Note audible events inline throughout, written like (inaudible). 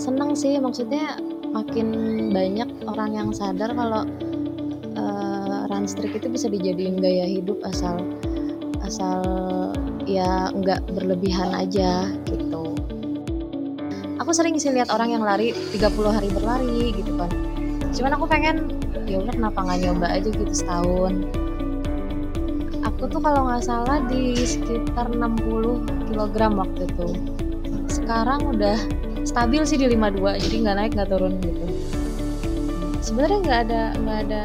seneng sih maksudnya makin banyak orang yang sadar kalau uh, run streak itu bisa dijadiin gaya hidup asal asal ya nggak berlebihan aja gitu. Aku sering sih lihat orang yang lari 30 hari berlari gitu kan. Cuman aku pengen ya udah kenapa nggak nyoba aja gitu setahun? Aku tuh kalau nggak salah di sekitar 60 kg waktu itu. Sekarang udah stabil sih di 52 jadi nggak naik nggak turun gitu. Sebenarnya nggak ada nggak ada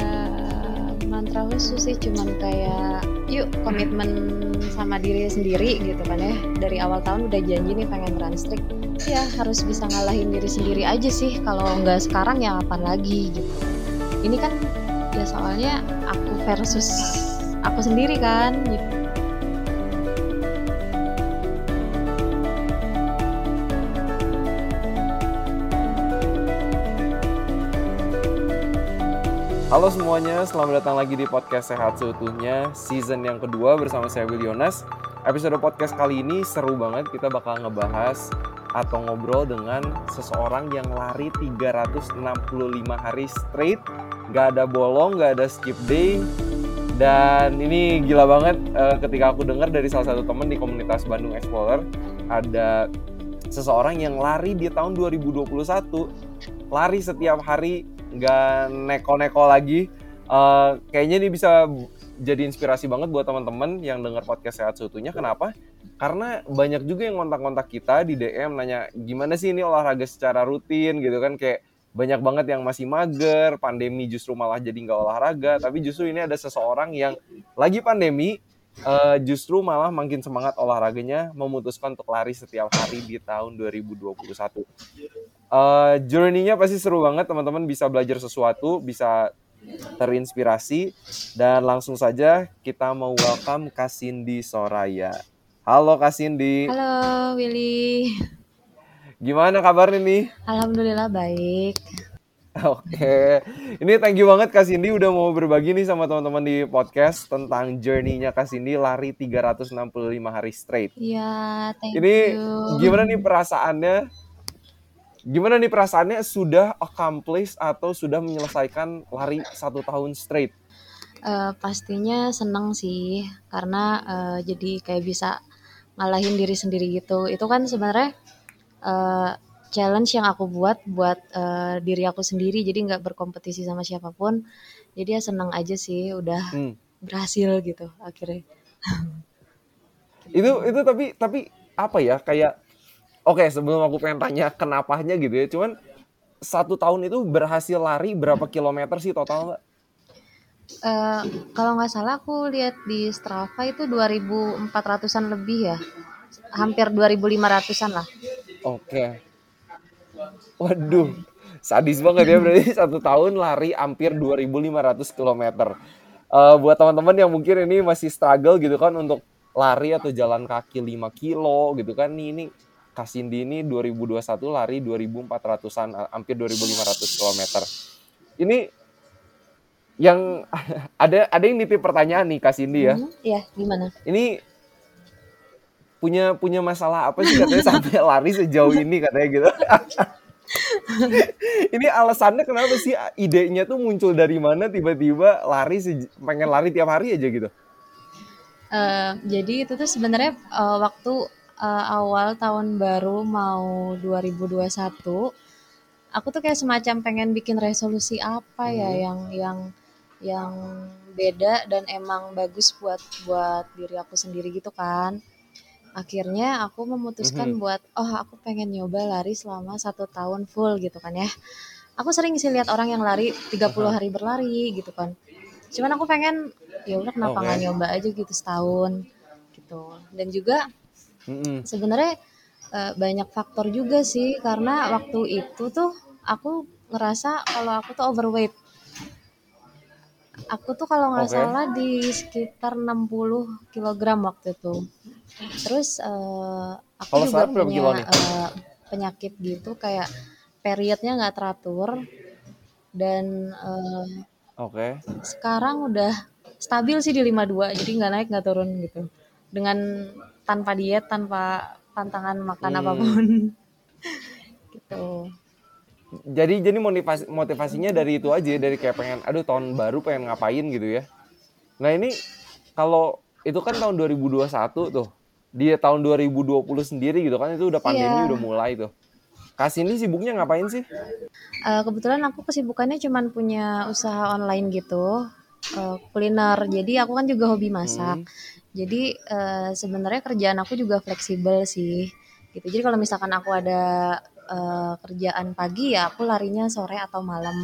mantra khusus sih cuman kayak yuk komitmen sama diri sendiri gitu kan ya. Dari awal tahun udah janji nih pengen run streak ya harus bisa ngalahin diri sendiri aja sih. Kalau nggak sekarang ya kapan lagi gitu. Ini kan ya soalnya aku versus aku sendiri kan gitu Halo semuanya, selamat datang lagi di podcast Sehat Seutuhnya Season yang kedua bersama saya Will Yonas. Episode podcast kali ini seru banget Kita bakal ngebahas atau ngobrol dengan seseorang yang lari 365 hari straight Gak ada bolong, gak ada skip day Dan ini gila banget uh, ketika aku dengar dari salah satu temen di komunitas Bandung Explorer Ada seseorang yang lari di tahun 2021 Lari setiap hari nggak neko-neko lagi. Uh, kayaknya ini bisa jadi inspirasi banget buat teman-teman yang dengar podcast sehat seutuhnya. Kenapa? Karena banyak juga yang kontak-kontak kita di DM nanya gimana sih ini olahraga secara rutin gitu kan kayak banyak banget yang masih mager, pandemi justru malah jadi nggak olahraga, tapi justru ini ada seseorang yang lagi pandemi uh, justru malah makin semangat olahraganya memutuskan untuk lari setiap hari di tahun 2021. Uh, journey-nya pasti seru banget teman-teman bisa belajar sesuatu, bisa terinspirasi dan langsung saja kita mau welcome Kasindi Soraya. Halo Kasindi. Halo Willy. Gimana kabarnya nih? Alhamdulillah baik. (laughs) Oke, ini thank you banget Kak Cindy udah mau berbagi nih sama teman-teman di podcast tentang journey-nya Kak Cindy lari 365 hari straight. Iya, thank ini you. gimana nih perasaannya? Gimana nih perasaannya sudah accomplish atau sudah menyelesaikan lari satu tahun straight? Uh, pastinya seneng sih, karena uh, jadi kayak bisa ngalahin diri sendiri gitu. Itu kan sebenarnya uh, challenge yang aku buat buat uh, diri aku sendiri jadi nggak berkompetisi sama siapa pun jadi ya senang aja sih udah hmm. berhasil gitu akhirnya itu itu tapi tapi apa ya kayak oke okay, sebelum aku pengen tanya kenapanya gitu ya cuman satu tahun itu berhasil lari berapa kilometer sih total Uh, kalau nggak salah aku lihat di Strava itu 2.400an lebih ya, hampir 2.500an lah. Oke, okay. Waduh, sadis banget ya berarti satu tahun lari hampir 2.500 km. Uh, buat teman-teman yang mungkin ini masih struggle gitu kan untuk lari atau jalan kaki 5 kilo gitu kan nih ini Kasindi ini 2021 lari 2400-an hampir 2500 km. Ini yang (laughs) ada ada yang nitip pertanyaan nih Kasindi ya. Hmm, iya, gimana? Ini punya punya masalah apa sih katanya (laughs) sampai lari sejauh ini katanya gitu. (laughs) ini alasannya kenapa sih idenya tuh muncul dari mana tiba-tiba lari pengen lari tiap hari aja gitu? Uh, jadi itu tuh sebenarnya uh, waktu uh, awal tahun baru mau 2021 aku tuh kayak semacam pengen bikin resolusi apa ya hmm. yang yang yang beda dan emang bagus buat buat diri aku sendiri gitu kan akhirnya aku memutuskan mm -hmm. buat oh aku pengen nyoba lari selama satu tahun full gitu kan ya aku sering sih lihat orang yang lari 30 hari berlari gitu kan cuman aku pengen ya udah kenapa nggak okay. nyoba aja gitu setahun gitu dan juga mm -hmm. sebenarnya uh, banyak faktor juga sih karena waktu itu tuh aku ngerasa kalau aku tuh overweight aku tuh kalau nggak okay. salah di sekitar 60 kg waktu itu Terus uh, aku Kalau juga punya uh, penyakit gitu kayak periodnya nggak teratur dan uh, Oke. Okay. sekarang udah stabil sih di 52 jadi nggak naik nggak turun gitu dengan tanpa diet tanpa pantangan makan hmm. apa pun (laughs) gitu jadi jadi motivasi motivasinya dari itu aja dari kayak pengen aduh tahun baru pengen ngapain gitu ya nah ini kalau itu kan tahun 2021 tuh dia tahun 2020 sendiri gitu kan itu udah pandemi Iya. udah mulai tuh Kak Cindy sibuknya ngapain sih? Eh, kebetulan aku kesibukannya cuman punya usaha online gitu, eh, kuliner. Jadi aku kan juga hobi masak. Hmm. Jadi eh, sebenarnya kerjaan aku juga fleksibel sih. Gitu. Jadi kalau misalkan aku ada eh, kerjaan pagi ya aku larinya sore atau malam.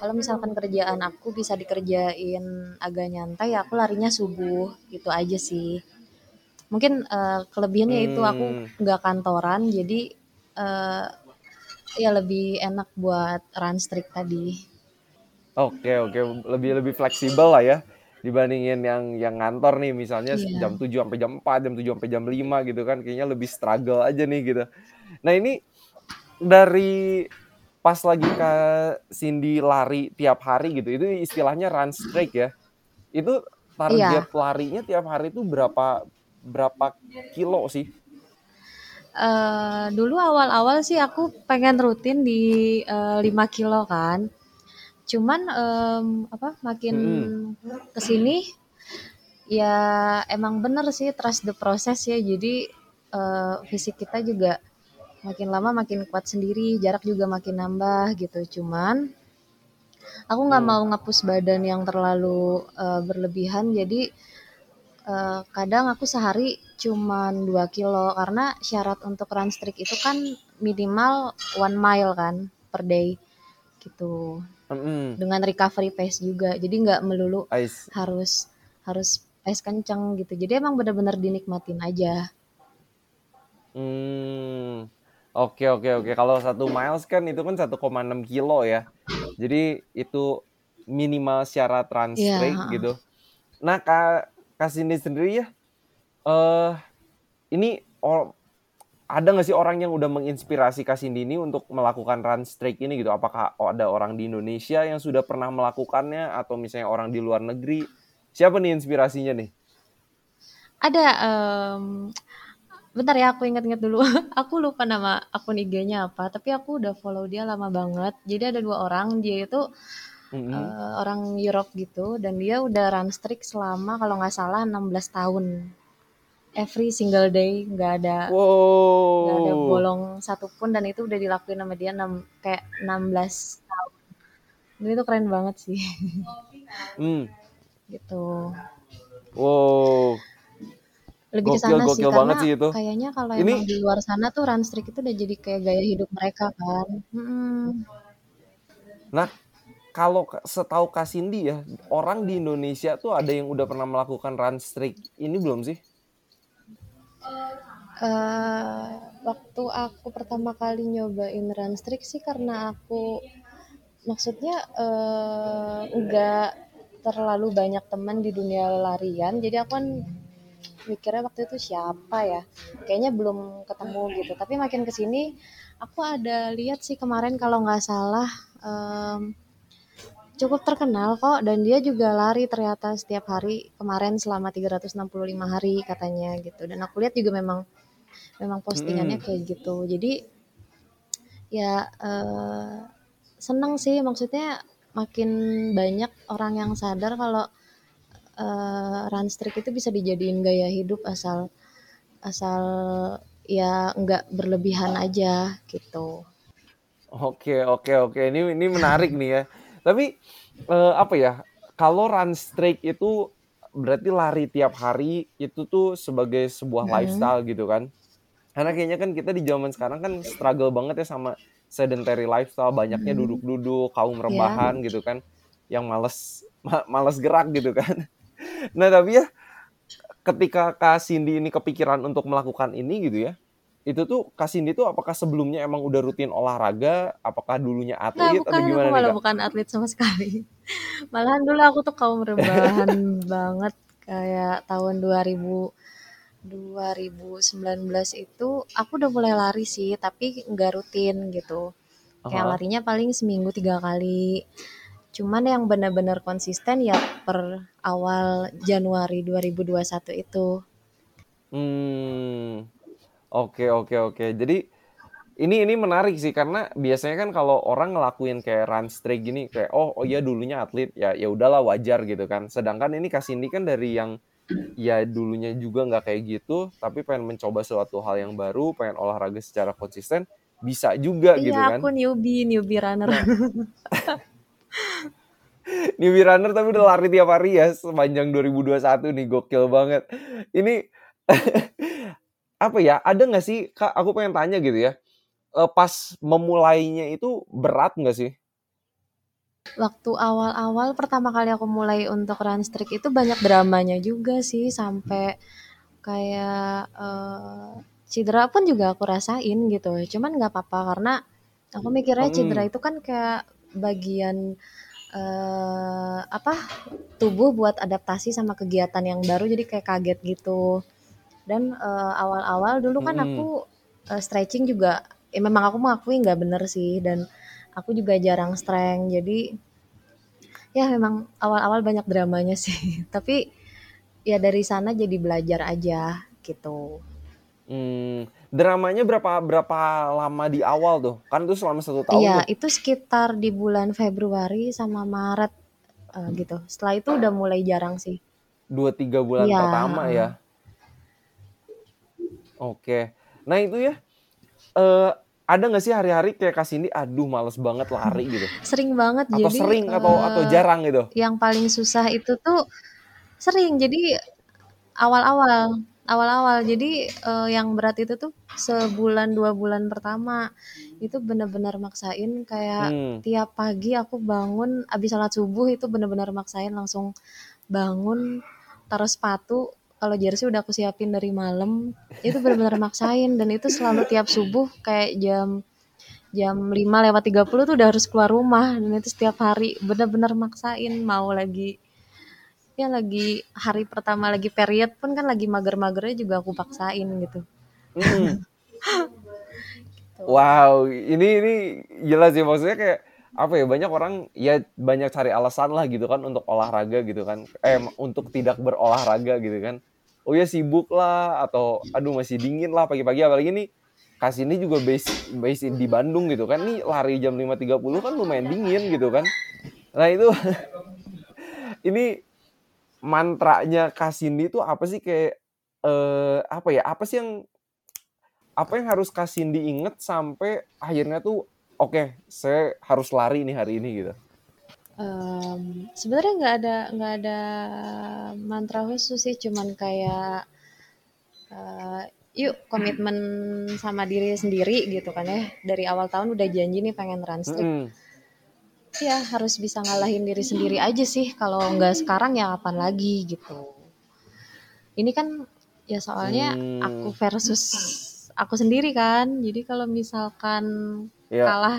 Kalau misalkan kerjaan aku bisa dikerjain agak nyantai ya aku larinya subuh. Gitu aja sih. Mungkin eh, kelebihannya itu aku Hmm. nggak kantoran jadi eh, ya lebih enak buat run strict tadi. Oke oke lebih lebih fleksibel lah ya dibandingin yang yang ngantor nih misalnya Iya. jam 7 sampai jam 4, jam 7 sampai jam 5 gitu kan kayaknya lebih struggle aja nih gitu. Nah ini dari pas lagi Kak Cindy lari tiap hari gitu itu istilahnya run streak ya. Itu target Iya. larinya tiap hari itu berapa berapa kilo sih? Eh, dulu awal-awal sih aku pengen rutin di eh, 5 kilo kan. Cuman em, apa makin Mm-mm. ke sini ya emang bener sih trust the process ya. Jadi eh, fisik kita juga makin lama makin kuat sendiri, jarak juga makin nambah gitu. Cuman aku nggak Hmm. mau ngapus badan yang terlalu eh, berlebihan. Jadi eh, kadang aku sehari cuman 2 kilo karena syarat untuk run streak itu kan minimal one mile kan per day gitu dengan recovery pace juga jadi nggak melulu I see. harus harus pace kenceng gitu jadi emang bener-bener dinikmatin aja Hmm, oke oke oke. Kalau satu miles kan itu kan 1,6 kilo ya. Jadi itu minimal syarat run heeh. gitu. Nah, Kak, Cindy sendiri ya, eh ini or- ada nggak sih orang yang udah menginspirasi Kak Cindy ini untuk melakukan run streak ini gitu? Apakah ada orang di Indonesia yang sudah pernah melakukannya atau misalnya orang di luar negeri? Siapa nih inspirasinya nih? ada em, bentar ya aku inget-inget dulu (laughs) aku lupa nama akun IG-nya apa tapi aku udah follow dia lama banget jadi ada dua orang dia itu Mm-mm. eh, orang Europe gitu dan dia udah run streak selama kalau nggak salah 16 tahun every single day nggak ada nggak ada Wow. bolong satupun dan itu udah dilakuin sama dia enam kayak 16 tahun dan itu keren banget sih Hmm. (laughs) gitu Wow. Lebih ke Gokil, sana sih gokil karena banget sih itu. kayaknya kalau Ini emang di luar sana tuh run streak itu udah jadi kayak gaya hidup mereka kan Mm-mm. Nah, kalau ka- setahu Kak Cindy ya, orang di Indonesia tuh ada yang udah pernah melakukan run streak ini belum sih? Eh, waktu aku pertama kali nyobain run streak sih karena aku maksudnya eh, nggak terlalu banyak teman di dunia larian jadi aku kan mikirnya waktu itu siapa ya? Kayaknya belum ketemu gitu. Tapi makin ke sini aku ada lihat sih kemarin kalau nggak salah em, cukup terkenal kok. Dan dia juga lari ternyata setiap hari kemarin selama 365 hari katanya gitu. Dan aku lihat juga memang memang postingannya kayak gitu. Jadi ya eh, seneng sih. Maksudnya makin banyak orang yang sadar kalau eh, run streak itu bisa dijadiin gaya hidup asal asal ya nggak berlebihan aja gitu Oke, oke, oke. Ini ini menarik nih ya. Tapi eh, apa ya? Kalau run streak itu berarti lari tiap hari itu tuh sebagai sebuah Mm. lifestyle gitu kan? Karena kayaknya kan kita di zaman sekarang kan struggle banget ya sama sedentary lifestyle, banyaknya Mm. duduk-duduk, kaum ya rebahan gitu kan, yang males ma- males gerak gitu kan. Nah, tapi ya ketika Kak Cindy ini kepikiran untuk melakukan ini gitu ya, itu tuh Kak Cindy tuh apakah sebelumnya emang udah rutin olahraga? Apakah dulunya atlet atau bukan aku gimana nih malah Kak? bukan atlet sama sekali (laughs) malahan dulu aku tuh kaum rebahan (laughs) banget kayak tahun 2000 2019 itu aku udah mulai lari sih tapi nggak rutin gitu kayak Aha. larinya paling seminggu tiga kali cuman yang benar-benar konsisten ya per awal Januari 2021 itu Hmm, oke oke oke. Jadi ini ini menarik sih karena biasanya kan kalau orang ngelakuin kayak run streak gini kayak oh oh ya dulunya atlet ya ya udahlah wajar gitu kan. Sedangkan ini Kasindi kan dari yang ya dulunya juga nggak kayak gitu tapi pengen mencoba suatu hal yang baru, pengen olahraga secara konsisten bisa juga gitu Iya, kan. aku newbie, newbie runner. (laughs) Newbie runner tapi udah lari tiap hari ya sepanjang 2021 nih gokil banget. Ini (laughs) apa ya? Ada nggak sih kak? Aku pengen tanya gitu ya. eh, pas memulainya itu berat nggak sih? Waktu awal-awal pertama kali aku mulai untuk run streak itu banyak dramanya juga sih sampai kayak eh, cedera pun juga aku rasain gitu. Cuman nggak apa-apa karena aku mikirnya cedera Hmm. itu kan kayak bagian eh apa tubuh buat adaptasi sama kegiatan yang baru jadi kayak kaget gitu. Dan eh, awal-awal dulu kan Hmm. aku eh, stretching juga ya memang aku mengakui nggak bener sih dan aku juga jarang strength jadi ya memang awal-awal banyak dramanya (laughs) sih tapi ya dari sana jadi belajar aja gitu Hmm, dramanya berapa berapa lama di awal tuh? Kan itu selama satu tahun iya tuh. itu sekitar di bulan Februari sama Maret eh, gitu setelah itu udah mulai jarang sih Dua tiga bulan iya pertama ya. Oke. Nah itu ya. eh ada nggak sih hari-hari kayak Kasindi, aduh males banget lari (laughs) gitu? sering banget Atau jadi sering atau atau jarang gitu? yang paling susah itu tuh sering jadi awal-awal awal-awal. Jadi eh, yang berat itu tuh sebulan dua bulan pertama. Itu bener-bener maksain kayak Hmm. tiap pagi aku bangun abis sholat subuh itu bener-bener maksain langsung bangun taruh sepatu. Kalau jersey udah aku siapin dari malam itu bener-bener maksain. Dan itu selalu tiap subuh kayak jam jam 5 lewat 30 tuh udah harus keluar rumah. Dan itu setiap hari bener-bener maksain mau lagi ya lagi hari pertama lagi period pun kan lagi mager-magernya juga aku paksain gitu. Hmm. Tuh. Wow, ini ini jelas sih maksudnya kayak apa ya banyak orang ya banyak cari alasan lah gitu kan untuk olahraga gitu kan eh untuk tidak berolahraga gitu kan oh ya sibuk lah atau aduh masih dingin lah pagi-pagi apalagi nih kasih ini juga base base di Bandung gitu kan nih lari jam 5.30 kan lumayan dingin gitu kan nah itu (laughs) ini mantranya Kasindi itu apa sih? Kayak eh apa ya? Apa sih yang apa yang harus Kasindi inget sampai akhirnya tuh oke saya harus lari nih hari ini gitu? Em, sebenarnya nggak ada nggak ada mantra khusus sih cuman kayak eh, yuk komitmen sama diri sendiri gitu kan ya. Dari awal tahun udah janji nih pengen run streak Mm-mm. Ya harus bisa ngalahin diri sendiri aja sih. Kalau nggak sekarang ya kapan lagi gitu. Ini kan ya soalnya aku Hmm, versus aku sendiri kan. Jadi kalau misalkan ya. kalah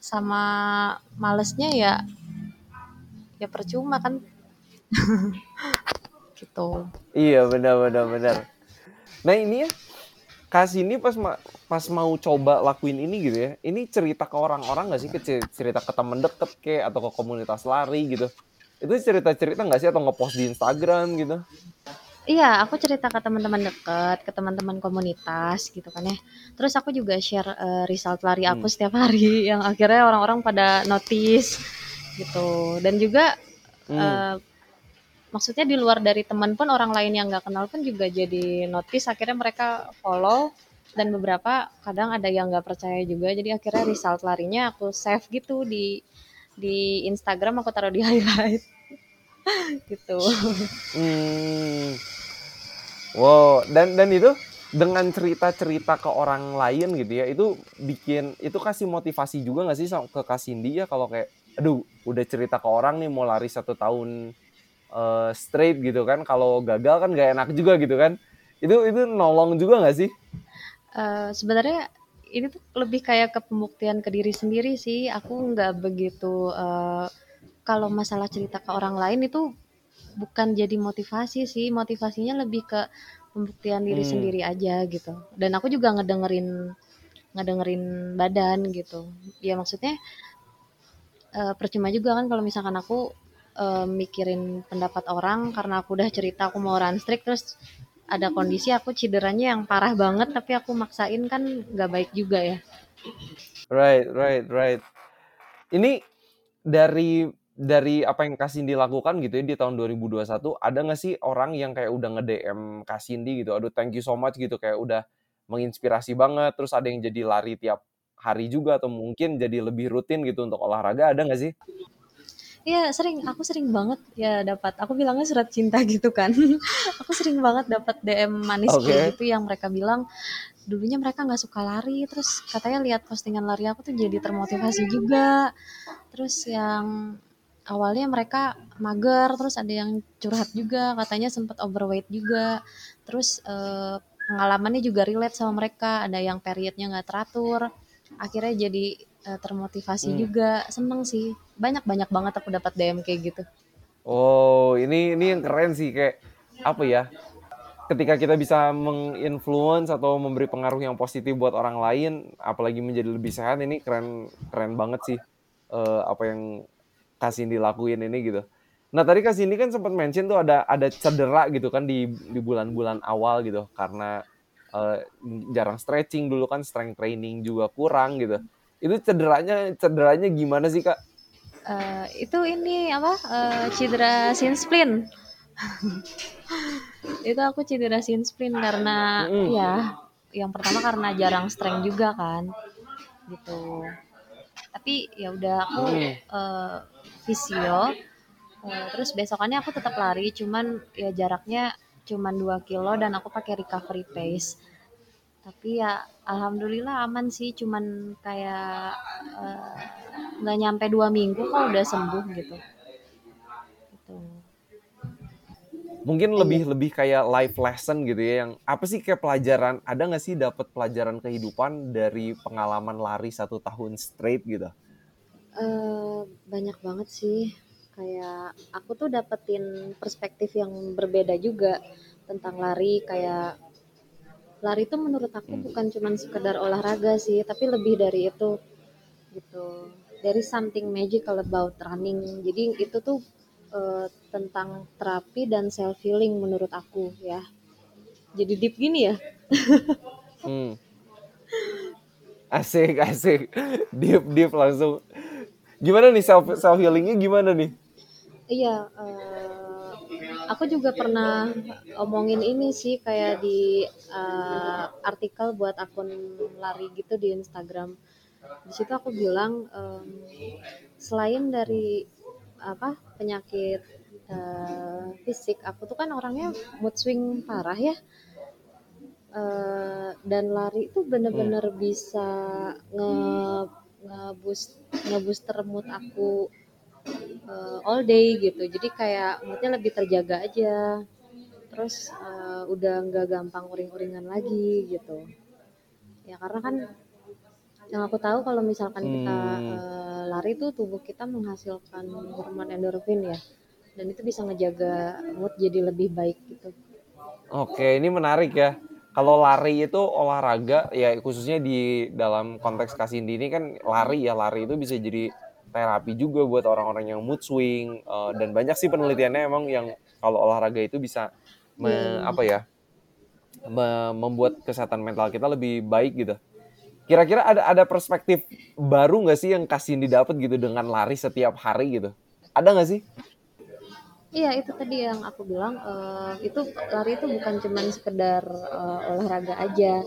sama malesnya ya ya percuma kan. (laughs) Gitu. Iya benar benar benar. Nah ini ya Kasindi pas ma- pas mau coba lakuin ini gitu ya ini cerita ke orang-orang nggak sih? Ke cer- cerita ke temen deket ke atau ke komunitas lari gitu. Itu cerita-cerita nggak sih? Atau ngepost di Instagram gitu? Iya aku cerita ke teman-teman deket ke teman-teman komunitas gitu kan ya. Terus aku juga share eh, result lari aku Hmm. setiap hari (laughs) yang akhirnya orang-orang pada notice gitu. Dan juga Hmm. eh, maksudnya di luar dari teman pun orang lain yang nggak kenal pun juga jadi notice akhirnya mereka follow. Dan beberapa kadang ada yang nggak percaya juga jadi akhirnya result larinya aku save gitu di di Instagram aku taruh di (laughs) highlight. Gitu. Hmm. Wow, dan dan itu dengan cerita-cerita ke orang lain gitu ya, itu bikin itu kasih motivasi juga nggak sih ke Kasindi ya? Kalau kayak, aduh, udah cerita ke orang nih mau lari satu tahun eh, straight gitu kan, kalau gagal kan gak enak juga gitu kan, itu itu nolong juga nggak sih? Eh, sebenarnya ini tuh lebih kayak ke pembuktian ke diri sendiri sih. Aku nggak begitu eh, kalau masalah cerita ke orang lain itu bukan jadi motivasi sih. Motivasinya lebih ke pembuktian diri Hmm. sendiri aja gitu. Dan aku juga ngedengerin ngedengerin badan gitu. Ya maksudnya percuma juga kan kalau misalkan aku eh, mikirin pendapat orang karena aku udah cerita aku mau run streak terus ada kondisi aku cederanya yang parah banget tapi aku maksain kan nggak baik juga ya. Right, right, right. Ini dari dari apa yang Kasindi lakukan gitu ya di tahun 2021 ada nggak sih orang yang kayak udah nge-DM Kasindi gitu aduh thank you so much gitu kayak udah menginspirasi banget terus ada yang jadi lari tiap hari juga atau mungkin jadi lebih rutin gitu untuk olahraga ada nggak sih? Iya sering, aku sering banget ya dapat. Aku bilangnya surat cinta gitu kan. (laughs) aku sering banget dapat DM manis Oke. kayak gitu yang mereka bilang dulunya mereka nggak suka lari, terus katanya lihat postingan lari aku tuh jadi termotivasi juga. Terus yang awalnya mereka mager, terus ada yang curhat juga, katanya sempat overweight juga. Terus eh, pengalamannya juga relate sama mereka, ada yang periodnya nggak teratur. Akhirnya jadi eh, termotivasi Hmm. juga, seneng sih. Banyak-banyak banget aku dapat DM kayak gitu. Oh, ini ini yang keren sih kayak apa ya? Ketika kita bisa menginfluence atau memberi pengaruh yang positif buat orang lain, apalagi menjadi lebih sehat, ini keren keren banget sih eh, apa yang Kasindi lakuin ini gitu. Nah tadi Kasindi kan sempat mention tuh ada ada cedera gitu kan di di bulan-bulan awal gitu karena eh, jarang stretching dulu kan strength training juga kurang gitu. Itu cederanya cederanya gimana sih kak? Eh, itu ini apa? eh, cedera shin splint. (laughs) itu aku cedera shin splint karena Mm-mm. ya yang pertama karena jarang strength juga kan. Gitu. Tapi ya udah aku Mm. eh, visio terus besokannya aku tetap lari cuman ya jaraknya cuman 2 kilo dan aku pakai recovery pace tapi ya alhamdulillah aman sih cuman kayak eh, nggak nyampe dua minggu kok udah sembuh gitu. Gitu. Mungkin lebih lebih kayak life lesson gitu ya yang apa sih kayak pelajaran ada nggak sih dapat pelajaran kehidupan dari pengalaman lari satu tahun straight gitu? Eh, banyak banget sih. Kayak aku tuh dapetin perspektif yang berbeda juga tentang lari kayak lari itu menurut aku Hmm. bukan cuma sekedar olahraga sih tapi lebih dari itu gitu. There is something magical about running. Jadi itu tuh eh, tentang terapi dan self healing menurut aku ya. Jadi deep gini ya? Hmm. asik asik. Deep deep langsung. Gimana nih self self healingnya gimana nih? Iya, eh, aku juga pernah omongin ini sih kayak di eh, artikel buat akun lari gitu di Instagram. Di situ aku bilang em, selain dari apa penyakit eh, fisik, aku tuh kan orangnya mood swing parah ya. Eh, dan lari itu bener-bener bisa nge nge-boost nge-booster mood aku eh, all day gitu. Jadi kayak moodnya lebih terjaga aja. Terus eh, udah nggak gampang uring-uringan lagi gitu. Ya karena kan yang aku tahu kalau misalkan kita Hmm. eh, lari tuh tubuh kita menghasilkan hormon endorfin ya. Dan itu bisa ngejaga mood jadi lebih baik gitu. Oke ini menarik ya. Kalau lari itu olahraga ya khususnya di dalam konteks Kasindi ini kan lari ya lari itu bisa jadi terapi juga buat orang-orang yang mood swing eh, dan banyak sih penelitiannya emang yang kalau olahraga itu bisa me- Iya. apa ya me- membuat kesehatan mental kita lebih baik gitu. Kira-kira ada ada perspektif baru nggak sih yang Kasindi dapat gitu dengan lari setiap hari gitu? Ada nggak sih? Iya itu tadi yang aku bilang eh, itu lari itu bukan cuman sekedar eh, olahraga aja.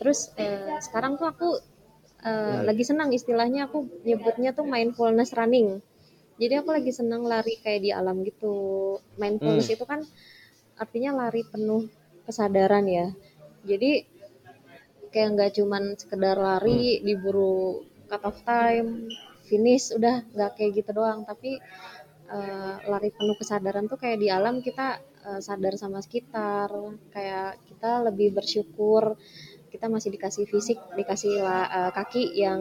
Terus eh, sekarang tuh aku eh, Hmm. lagi senang istilahnya aku nyebutnya tuh mindfulness running. Jadi aku lagi senang lari kayak di alam gitu. Mindfulness Hmm. itu kan artinya lari penuh kesadaran ya. Jadi kayak nggak cuman sekedar lari diburu cut off time, finish udah nggak kayak gitu doang, tapi eh, lari penuh kesadaran tuh kayak di alam kita eh, sadar sama sekitar, kayak kita lebih bersyukur kita masih dikasih fisik, dikasih eh, kaki yang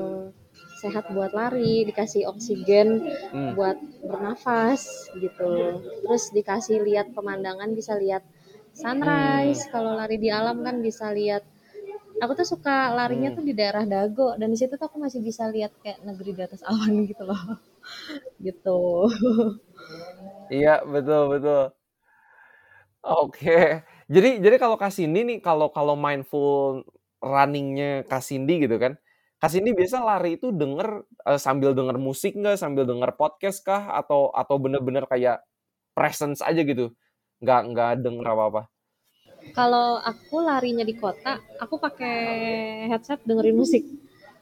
sehat buat lari, dikasih oksigen Hmm. buat bernafas gitu. Terus dikasih lihat pemandangan bisa lihat sunrise. Kalau lari di alam kan bisa lihat. Aku tuh suka larinya Hmm. tuh di daerah Dago dan di situ tuh aku masih bisa lihat kayak negeri di atas awan (laughs) gitu loh. gitu. Iya betul betul. Oke, Jadi jadi kalau Kasindi nih kalau kalau mindful runningnya Kasindi gitu kan. Kasindi biasa lari itu denger uh, sambil denger musik nggak, sambil denger podcast kah atau atau bener-bener kayak presence aja gitu. Nggak nggak denger apa-apa. Kalau aku larinya di kota, aku pakai headset dengerin musik.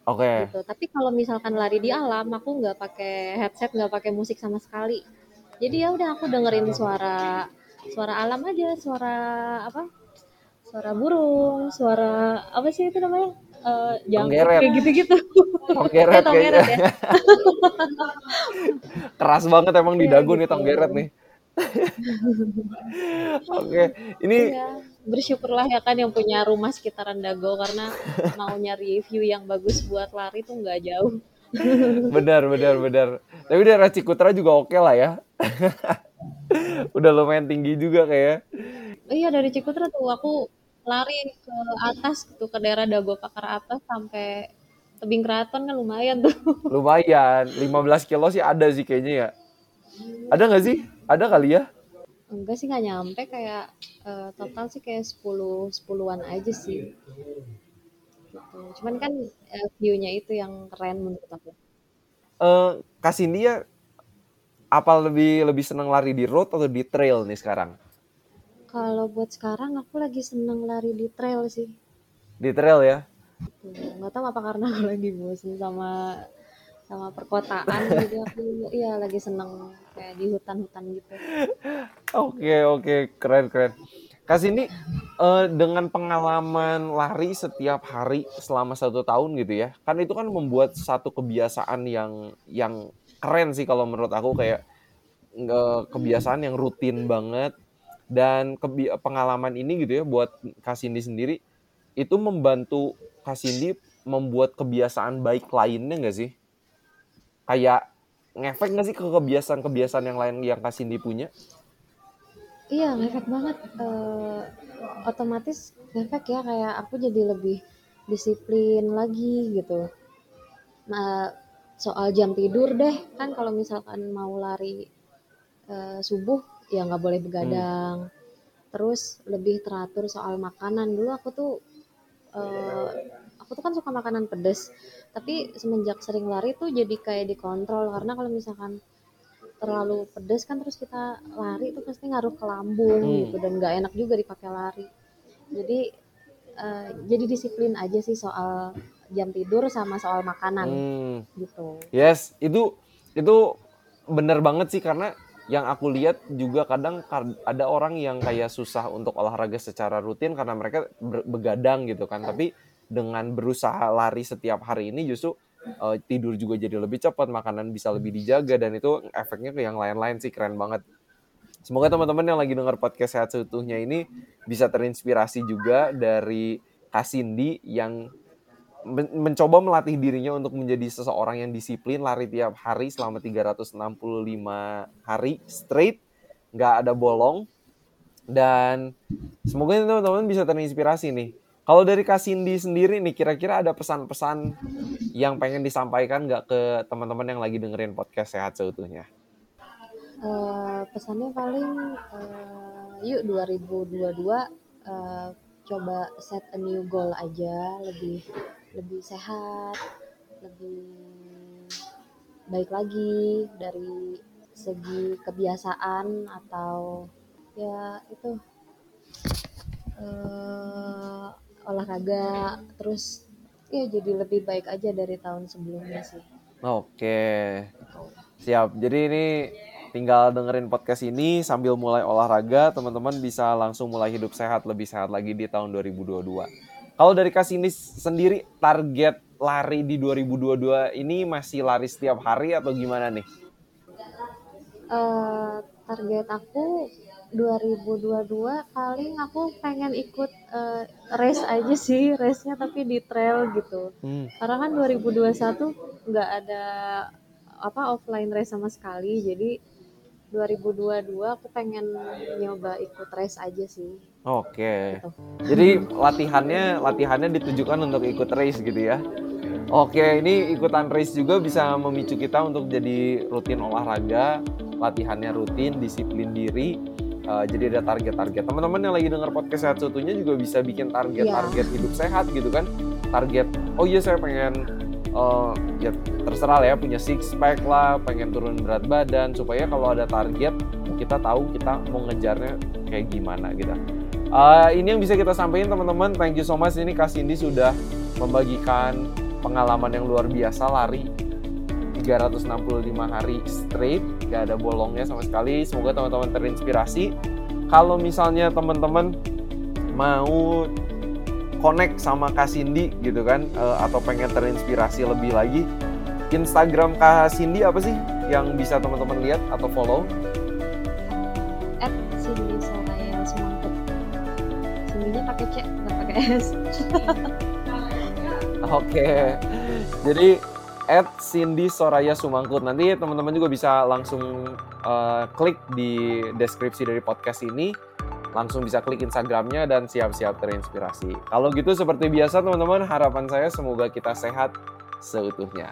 Oke. Okay. Gitu. Tapi kalau misalkan lari di alam, aku nggak pakai headset, nggak pakai musik sama sekali. Jadi ya udah aku dengerin suara suara alam aja, suara apa? Suara burung, suara apa sih itu namanya? Uh, kayak gitu-gitu. Tonggeret kayaknya. ya. (laughs) Keras banget emang di dagu gitu. nih tonggeret (laughs) nih. Oke, okay. ini iya. bersyukurlah ya kan yang punya rumah sekitaran Dago karena mau nyari view yang bagus buat lari tuh nggak jauh. benar, benar, benar. Tapi daerah Cikutra juga oke okay lah ya. (laughs) Udah lumayan tinggi juga kayak. Iya dari Cikutra tuh aku lari ke atas gitu ke daerah Dago Pakar atas sampai tebing keraton kan lumayan tuh. (laughs) Lumayan, 15 kilo sih ada sih kayaknya ya. Ada nggak sih? Ada kali ya? Enggak sih nggak nyampe kayak uh, total sih kayak 10 10-an aja sih. Gitu. Cuman kan uh, view-nya itu yang keren menurut aku. Uh, kasih dia apa lebih lebih seneng lari di road atau di trail nih sekarang? Kalau buat sekarang aku lagi seneng lari di trail sih. Di trail ya? Nggak tahu apa karena aku lagi bosan sama sama perkotaan gitu aku iya lagi seneng kayak di hutan-hutan gitu. Oke oke keren keren. Kasih ini uh, dengan pengalaman lari setiap hari selama satu tahun gitu ya, kan itu kan membuat satu kebiasaan yang yang keren sih kalau menurut aku kayak uh, kebiasaan yang rutin banget dan pengalaman ini gitu ya buat Kasindi sendiri itu membantu Kasindi membuat kebiasaan baik lainnya nggak sih? kayak ngefek nggak sih ke kebiasaan-kebiasaan yang lain yang Kasindi punya? Iya, ngefek banget. Uh, otomatis ngefek ya kayak aku jadi lebih disiplin lagi gitu. Nah, soal jam tidur deh, kan kalau misalkan mau lari uh, subuh ya nggak boleh begadang. Hmm. Terus lebih teratur soal makanan. Dulu aku tuh uh, aku tuh kan suka makanan pedas tapi semenjak sering lari tuh jadi kayak dikontrol karena kalau misalkan terlalu pedas kan terus kita lari itu pasti ngaruh ke lambung hmm. gitu dan nggak enak juga dipakai lari jadi uh, jadi disiplin aja sih soal jam tidur sama soal makanan hmm. gitu yes itu itu bener banget sih karena yang aku lihat juga kadang ada orang yang kayak susah untuk olahraga secara rutin karena mereka begadang gitu kan tapi dengan berusaha lari setiap hari ini justru uh, tidur juga jadi lebih cepat, makanan bisa lebih dijaga dan itu efeknya ke yang lain-lain sih keren banget. Semoga teman-teman yang lagi dengar podcast sehat seutuhnya ini bisa terinspirasi juga dari Kasindi yang men mencoba melatih dirinya untuk menjadi seseorang yang disiplin lari tiap hari selama 365 hari straight, nggak ada bolong. Dan semoga teman-teman bisa terinspirasi nih kalau dari Kasindi sendiri nih, kira-kira ada pesan-pesan yang pengen disampaikan nggak ke teman-teman yang lagi dengerin podcast Sehat Seutuhnya? Uh, pesannya paling uh, yuk 2022 uh, coba set a new goal aja, lebih lebih sehat, lebih baik lagi dari segi kebiasaan atau ya itu uh, olahraga terus ya jadi lebih baik aja dari tahun sebelumnya sih. Oke. Siap. Jadi ini tinggal dengerin podcast ini sambil mulai olahraga, teman-teman bisa langsung mulai hidup sehat lebih sehat lagi di tahun 2022. Kalau dari Kasini sendiri target lari di 2022 ini masih lari setiap hari atau gimana nih? Uh, target aku 2022 paling aku pengen ikut uh, race aja sih race-nya tapi di trail gitu hmm. karena kan 2021 nggak ada apa offline race sama sekali jadi 2022 aku pengen nyoba ikut race aja sih oke okay. gitu. jadi latihannya latihannya ditujukan untuk ikut race gitu ya Oke, ini ikutan race juga bisa memicu kita untuk jadi rutin olahraga, latihannya rutin, disiplin diri, Uh, jadi ada target-target. Teman-teman yang lagi dengar podcast sehat seutuhnya juga bisa bikin target-target yeah. hidup sehat gitu kan. Target, oh iya saya pengen uh, ya terserah lah ya punya six pack lah, pengen turun berat badan supaya kalau ada target kita tahu kita mau ngejarnya kayak gimana gitu. Uh, ini yang bisa kita sampaikan teman-teman. Thank you so much ini Kak Cindy sudah membagikan pengalaman yang luar biasa lari 365 hari straight, gak ada bolongnya sama sekali. Semoga teman-teman terinspirasi. Kalau misalnya teman-teman mau connect sama Kak Cindy gitu kan, uh, atau pengen terinspirasi lebih lagi, Instagram Kak Cindy apa sih yang bisa teman-teman lihat atau follow? At Cindy Soraya. Cindy-nya pakai C, bukan pakai S. (laughs) Oke, jadi at Cindy Soraya Sumangkut. Nanti teman-teman juga bisa langsung uh, klik di deskripsi dari podcast ini. Langsung bisa klik Instagramnya dan siap-siap terinspirasi. Kalau gitu seperti biasa teman-teman, harapan saya semoga kita sehat seutuhnya.